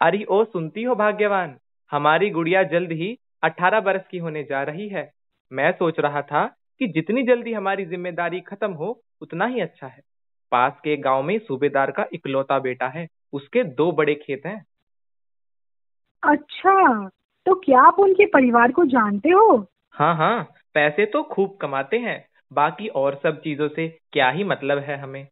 अरे ओ सुनती हो भाग्यवान हमारी गुड़िया जल्द ही अठारह बरस की होने जा रही है। मैं सोच रहा था कि जितनी जल्दी हमारी ज़िम्मेदारी खत्म हो उतना ही अच्छा है। पास के गाँव में सूबेदार का इकलौता बेटा है उसके दो बड़े खेत हैं। अच्छा तो क्या आप उनके परिवार को जानते हो? हाँ हाँ पैसे तो खूब कमाते हैं बाकी और सब चीज़ों से क्या ही मतलब है हमें?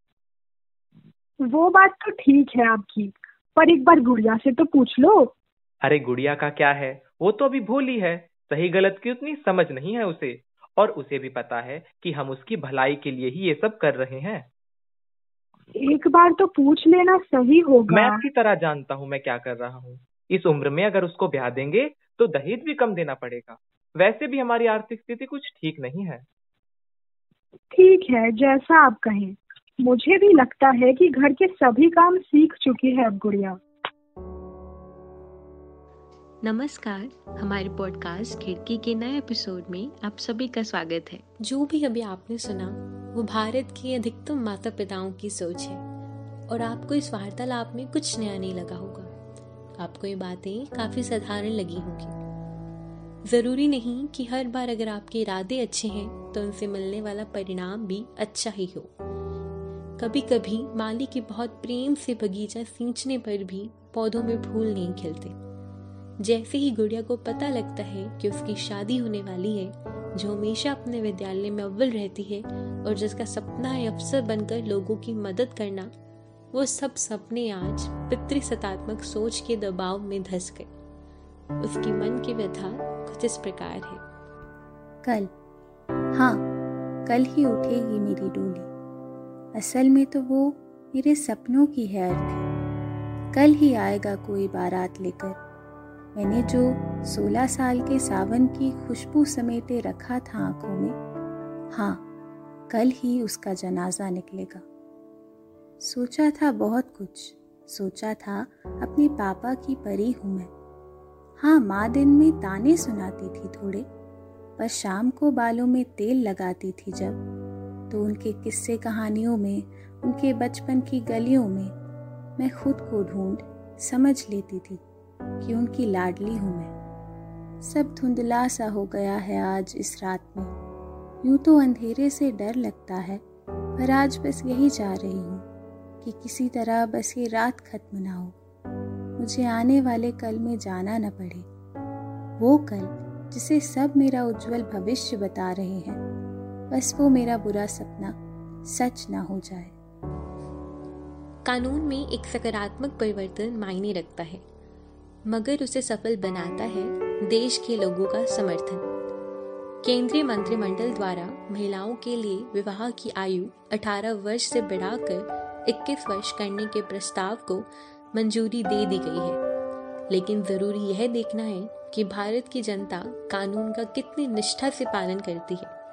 वो बात तो ठीक है आपकी। पर एक बार गुड़िया से तो पूछ लो। अरे गुड़िया का क्या है? वो तो अभी भोली है। सही गलत की उतनी समझ नहीं है उसे। और उसे भी पता है कि हम उसकी भलाई के लिए ही ये सब कर रहे हैं। एक बार तो पूछ लेना सही होगा। मैं अच्छी तरह जानता हूँ मैं क्या कर रहा हूँ। इस उम्र में अगर उसको ब्याह देंगे तो दहेज भी कम देना पड़ेगा। वैसे भी हमारी आर्थिक स्थिति कुछ ठीक नहीं है। ठीक है जैसा आप कहें। मुझे भी लगता है कि घर के सभी काम सीख चुकी है अब गुड़िया। नमस्कार हमारे पॉडकास्ट खिड़की के नए एपिसोड में आप सभी का स्वागत है। जो भी अभी आपने सुना वो भारत के अधिकतम माता पिताओं की सोच है और आपको इस वार्तालाप में कुछ नया नहीं लगा होगा। आपको ये बातें काफ़ी साधारण लगी होंगी। ज़रूरी नहीं कि हर बार अगर आपके इरादे अच्छे हैं तो उनसे मिलने वाला परिणाम भी अच्छा ही हो। कभी कभी माली के बहुत प्रेम से बगीचा सींचने पर भी पौधों में फूल नहीं खिलते। जैसे ही गुड़िया को पता लगता है कि उसकी शादी होने वाली है, जो हमेशा अपने विद्यालय में अव्वल रहती है और जिसका सपना है अफसर बनकर लोगों की मदद करना, वो सब सपने आज पितृ सतात्मक सोच के दबाव में धस गए। उसकी मन की व्यथा कुछ इस प्रकार है। कल। हाँ कल ही उठेगी मेरी डोली। असल में तो वो मेरे सपनों की है अर्थ कल ही आएगा कोई बारात लेकर। मैंने जो सोलह साल के सावन की खुशबू समेटे रखा था आँखों में हाँ कल ही उसका जनाजा निकलेगा। सोचा था बहुत कुछ। सोचा था अपने पापा की परी हूँ मैं। हाँ माँ दिन में ताने सुनाती थी थोड़े, पर शाम को बालों में तेल लगाती थी जब। तो उनके किस्से कहानियों में, उनके बचपन की गलियों में, मैं खुद को ढूंढ, समझ लेती थी कि उनकी लाडली हूँ मैं। सब धुंधला सा हो गया है आज इस रात में। यूँ तो अंधेरे से डर लगता है, पर आज बस यही चाह रही हूँ कि किसी तरह बस ये रात खत्म ना हो। मुझे आने वाले कल में जाना न पड़े। वो कल जिसे सब मेरा उज्जवल भविष्य बता रहे हैं। बस वो मेरा बुरा सपना सच ना हो जाए। कानून में एक सकारात्मक परिवर्तन मायने रखता है, मगर उसे सफल बनाता है देश के लोगों का समर्थन। केंद्रीय मंत्रिमंडल द्वारा महिलाओं के लिए विवाह की आयु 18 वर्ष से बढ़ाकर 21 वर्ष करने के प्रस्ताव को मंजूरी दे दी गई है। लेकिन ज़रूरी यह देखना है कि भारत की जनता कानून का कितनी निष्ठा से पालन करती है।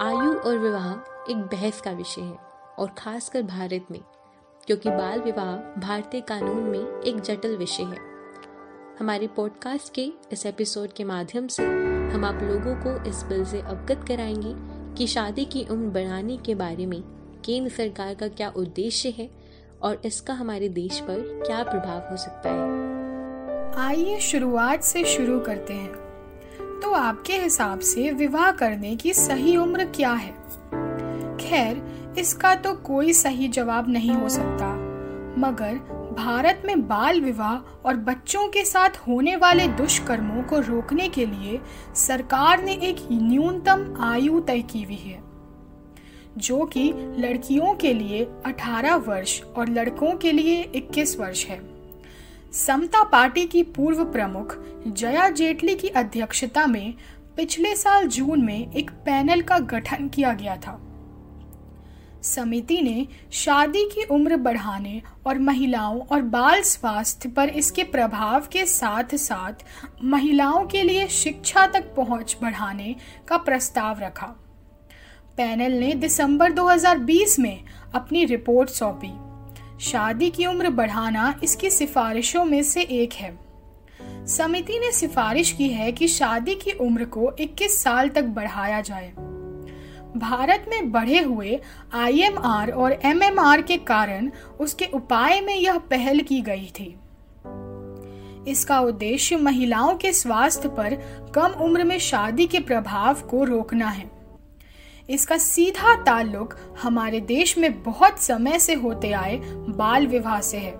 आयु और विवाह एक बहस का विषय है, और खासकर भारत में, क्योंकि बाल विवाह भारतीय कानून में एक जटिल विषय है। हमारे पॉडकास्ट के इस एपिसोड के माध्यम से हम आप लोगों को इस बिल से अवगत कराएँगे कि शादी की उम्र बढ़ाने के बारे में केंद्र सरकार का क्या उद्देश्य है और इसका हमारे देश पर क्या प्रभाव हो सकता है। आइए शुरुआत से शुरू करते हैं। तो आपके हिसाब से विवाह करने की सही उम्र क्या है? खैर, इसका तो कोई सही जवाब नहीं हो सकता। मगर भारत में बाल विवाह और बच्चों के साथ होने वाले दुष्कर्मों को रोकने के लिए सरकार ने एक न्यूनतम आयु तय की हुई है, जो कि लड़कियों के लिए 18 वर्ष और लड़कों के लिए 21 वर्ष है। समता पार्टी की पूर्व प्रमुख जया जेटली की अध्यक्षता में पिछले साल जून में एक पैनल का गठन किया गया था। समिति ने शादी की उम्र बढ़ाने और महिलाओं और बाल स्वास्थ्य पर इसके प्रभाव के साथ साथ महिलाओं के लिए शिक्षा तक पहुँच बढ़ाने का प्रस्ताव रखा। पैनल ने दिसंबर 2020 में अपनी रिपोर्ट सौंपी। शादी की उम्र बढ़ाना इसकी सिफारिशों में से एक है। समिति ने सिफारिश की है कि शादी की उम्र को 21 साल तक बढ़ाया जाए। भारत में बढ़े हुए आईएमआर और एमएमआर के कारण उसके उपाय में यह पहल की गई थी। इसका उद्देश्य महिलाओं के स्वास्थ्य पर कम उम्र में शादी के प्रभाव को रोकना है। इसका सीधा ताल्लुक हमारे देश में बहुत समय से होते आए बाल विवाह से है।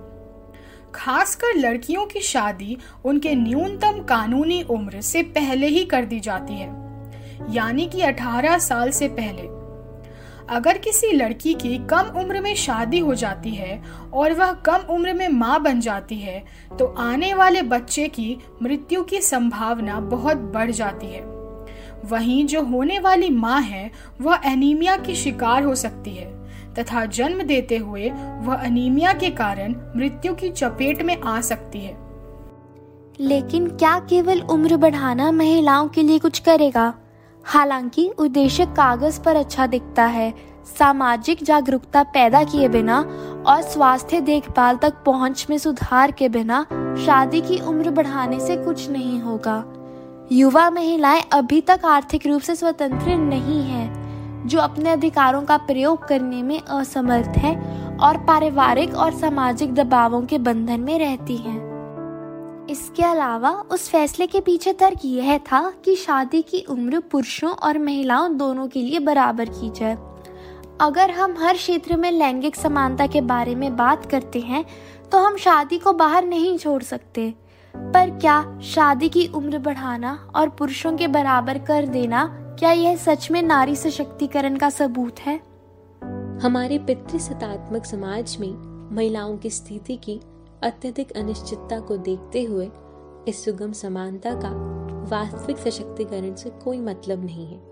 खासकर लड़कियों की शादी उनके न्यूनतम कानूनी उम्र से पहले ही कर दी जाती है, यानी कि 18 साल से पहले। अगर किसी लड़की की कम उम्र में शादी हो जाती है और वह कम उम्र में माँ बन जाती है तो आने वाले बच्चे की मृत्यु की संभावना बहुत बढ़ जाती है। वहीं जो होने वाली माँ है, वह एनीमिया की शिकार हो सकती है। तथा जन्म देते हुए वह अनीमिया के कारण मृत्यु की चपेट में आ सकती है। लेकिन क्या केवल उम्र बढ़ाना महिलाओं के लिए कुछ करेगा? हालाँकि उद्देश्य कागज़ पर अच्छा दिखता है। सामाजिक जागरूकता पैदा किए बिना और स्वास्थ्य देखभाल तक पहुँच में सुधार के बिना शादी की उम्र बढ़ाने से कुछ नहीं होगा। युवा महिलाएँ अभी तक आर्थिक रूप से स्वतंत्र नहीं हैं, जो अपने अधिकारों का प्रयोग करने में असमर्थ हैं और पारिवारिक और सामाजिक दबावों के बंधन में रहती हैं। इसके अलावा उस फैसले के पीछे तर्क यह था कि शादी की उम्र पुरुषों और महिलाओं दोनों के लिए बराबर की जाए अगर हम हर क्षेत्र में लैंगिक समानता के बारे में बात करते हैं तो हम शादी को बाहर नहीं छोड़ सकते पर क्या शादी की उम्र बढ़ाना और पुरुषों के बराबर कर देना क्या यह सच में नारी सशक्तिकरण का सबूत है? हमारे पितृसत्तात्मक समाज में महिलाओं की स्थिति की अत्यधिक अनिश्चितता को देखते हुए इस सुगम समानता का वास्तविक सशक्तिकरण से कोई मतलब नहीं है।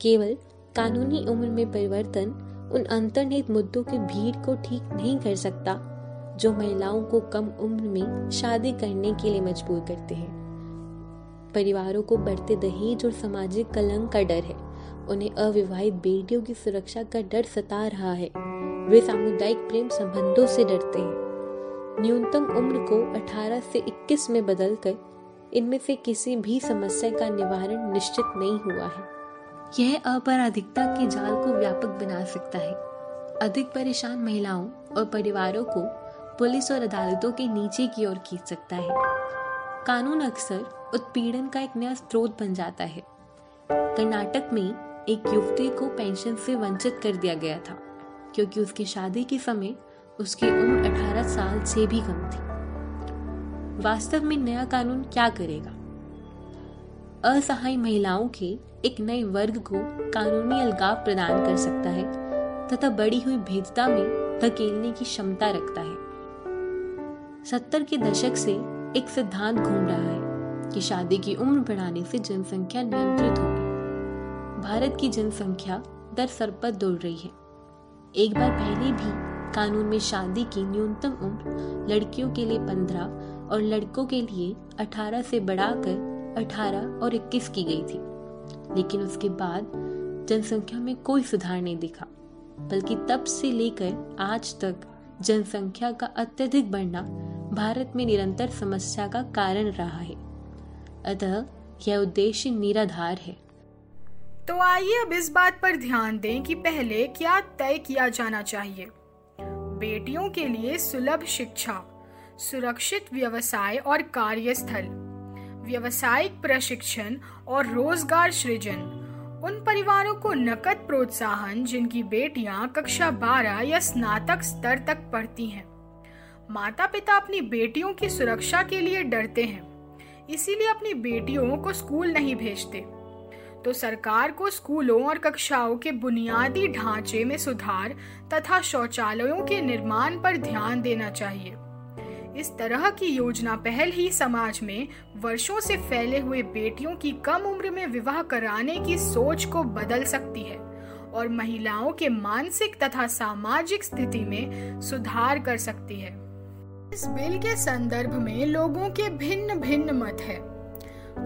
केवल कानूनी उम्र में परिवर्तन उन अंतर्निहित मुद्दों की भीड़ को ठीक नहीं कर सकता जो महिलाओं को कम उम्र में शादी करने के लिए मजबूर करते हैं। परिवारों को बढ़ते दहेज और सामाजिक कलंक का डर है। उन्हें अविवाहित बेटियों की सुरक्षा का डर सता रहा है। वे सामुदायिक प्रेम संबंधों से डरते हैं। न्यूनतम उम्र को 18 से 21 में बदलकर इनमें से किसी भी समस्या का निवारण निश्चित नहीं हुआ है। यह अपराधिकता के जाल को व्यापक बना सकता है। अधिक परेशान महिलाओं और परिवारों को पुलिस और अदालतों के नीचे की ओर खींच सकता है। कानून अक्सर उत्पीड़न का एक नया स्रोत बन जाता है। कर्नाटक में एक युवती को पेंशन से वंचित कर दिया गया था, क्योंकि उसकी शादी के समय उसकी उम्र 18 साल से भी कम थी। वास्तव में नया कानून क्या करेगा? असहाय महिलाओं के एक नए वर्ग को कानूनी अलगाव प्रदान कर सकता है, तथा बढ़ी हुई भेदता में धकेलने की क्षमता रखता है। सत्तर के दशक से एक सिद्धांत घूम रहा है कि शादी की उम्र बढ़ाने से जनसंख्या नियंत्रित होगी। भारत की जनसंख्या दर सर पर दौड़ रही है। एक बार पहले भी कानून में शादी की न्यूनतम उम्र लड़कियों के लिए पंद्रह और लड़कों के लिए अठारह से बढ़ाकर अठारह और इक्कीस की गई थी। लेकिन उसके बाद जनसंख्या में कोई सुधार नहीं दिखा, बल्कि तब से लेकर आज तक जनसंख्या का अत्यधिक बढ़ना भारत में निरंतर समस्या का कारण रहा है। अतः यह उद्देश्य निराधार है। तो आइए अब इस बात पर ध्यान दें कि पहले क्या तय किया जाना चाहिए। बेटियों के लिए सुलभ शिक्षा, सुरक्षित व्यवसाय और कार्यस्थल, व्यवसायिक प्रशिक्षण और रोज़गार सृजन, उन परिवारों को नकद प्रोत्साहन जिनकी बेटियाँ कक्षा 12 या स्नातक स्तर तक पढ़ती हैं। माता पिता अपनी बेटियों की सुरक्षा के लिए डरते हैं, इसीलिए अपनी बेटियों को स्कूल नहीं भेजते। तो सरकार को स्कूलों और कक्षाओं के बुनियादी ढांचे में सुधार तथा शौचालयों के निर्माण पर ध्यान देना चाहिए। इस तरह की योजना पहल ही समाज में वर्षों से फैले हुए बेटियों की कम उम्र में विवाह कराने की सोच को बदल सकती है और महिलाओं के मानसिक तथा सामाजिक स्थिति में सुधार कर सकती है। इस बिल के संदर्भ में लोगों के भिन्न भिन्न मत है।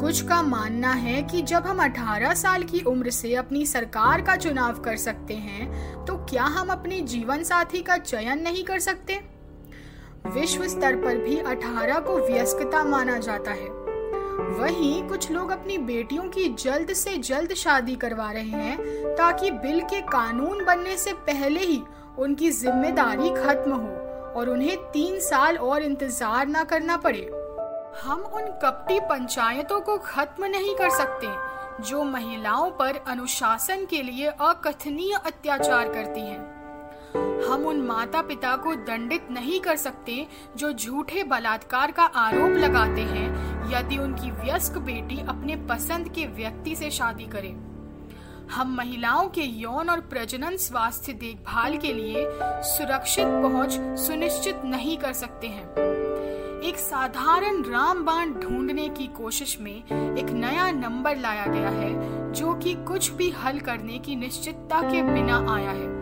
कुछ का मानना है कि जब हम 18 साल की उम्र से अपनी सरकार का चुनाव कर सकते हैं तो क्या हम अपने जीवन साथी का चयन नहीं कर सकते? विश्व स्तर पर भी 18 को व्यस्कता माना जाता है। वहीं कुछ लोग अपनी बेटियों की जल्द से जल्द शादी करवा रहे हैं, ताकि बिल के कानून बनने से पहले ही उनकी ज़िम्मेदारी खत्म हो। और उन्हें तीन साल और इंतज़ार न करना पड़े हम उन कपटी पंचायतों को खत्म नहीं कर सकते, जो महिलाओं पर अनुशासन के लिए अकथनीय अत्याचार करती हैं। हम उन माता पिता को दंडित नहीं कर सकते, जो झूठे बलात्कार का आरोप लगाते हैं, यदि उनकी व्यस्क बेटी अपने पसंद के व्यक्ति से शादी करे हम महिलाओं के यौन और प्रजनन स्वास्थ्य देखभाल के लिए सुरक्षित पहुँच सुनिश्चित नहीं कर सकते हैं। एक साधारण रामबाण ढूँढने की कोशिश में एक नया नंबर लाया गया है, जो कि कुछ भी हल करने की निश्चितता के बिना आया है।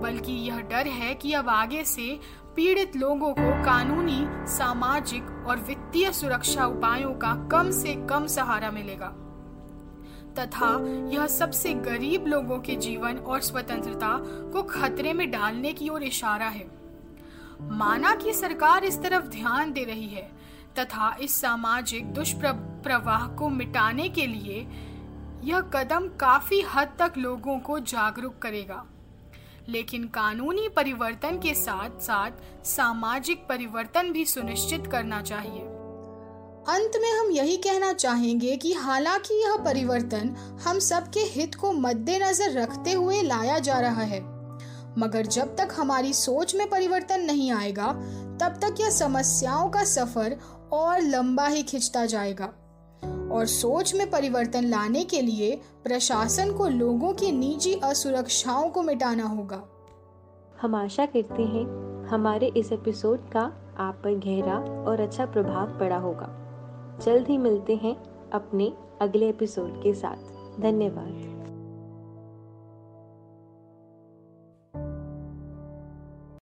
बल्कि यह डर है कि अब आगे से पीड़ित लोगों को कानूनी, सामाजिक और वित्तीय सुरक्षा उपायों का कम से कम सहारा मिलेगा। तथा यह सबसे गरीब लोगों के जीवन और स्वतंत्रता को खतरे में डालने की ओर इशारा है। माना कि सरकार इस तरफ़ ध्यान दे रही है तथा इस सामाजिक दुष्प्रवाह को मिटाने के लिए यह कदम काफ़ी हद तक लोगों को जागरूक करेगा। लेकिन कानूनी परिवर्तन के साथ साथ सामाजिक परिवर्तन भी सुनिश्चित करना चाहिए। अंत में हम यही कहना चाहेंगे कि हालाँकि यह परिवर्तन हम सबके हित को मद्देनजर रखते हुए लाया जा रहा है। मगर जब तक हमारी सोच में परिवर्तन नहीं आएगा, तब तक यह समस्याओं का सफ़र और लंबा ही खिंचता जाएगा। और सोच में परिवर्तन लाने के लिए प्रशासन को लोगों की निजी असुरक्षाओं को मिटाना होगा। हम आशा करते हैं हमारे इस एपिसोड का आप पर गहरा और अच्छा प्रभाव पड़ा होगा। जल्द ही मिलते हैं अपने अगले एपिसोड के साथ। धन्यवाद।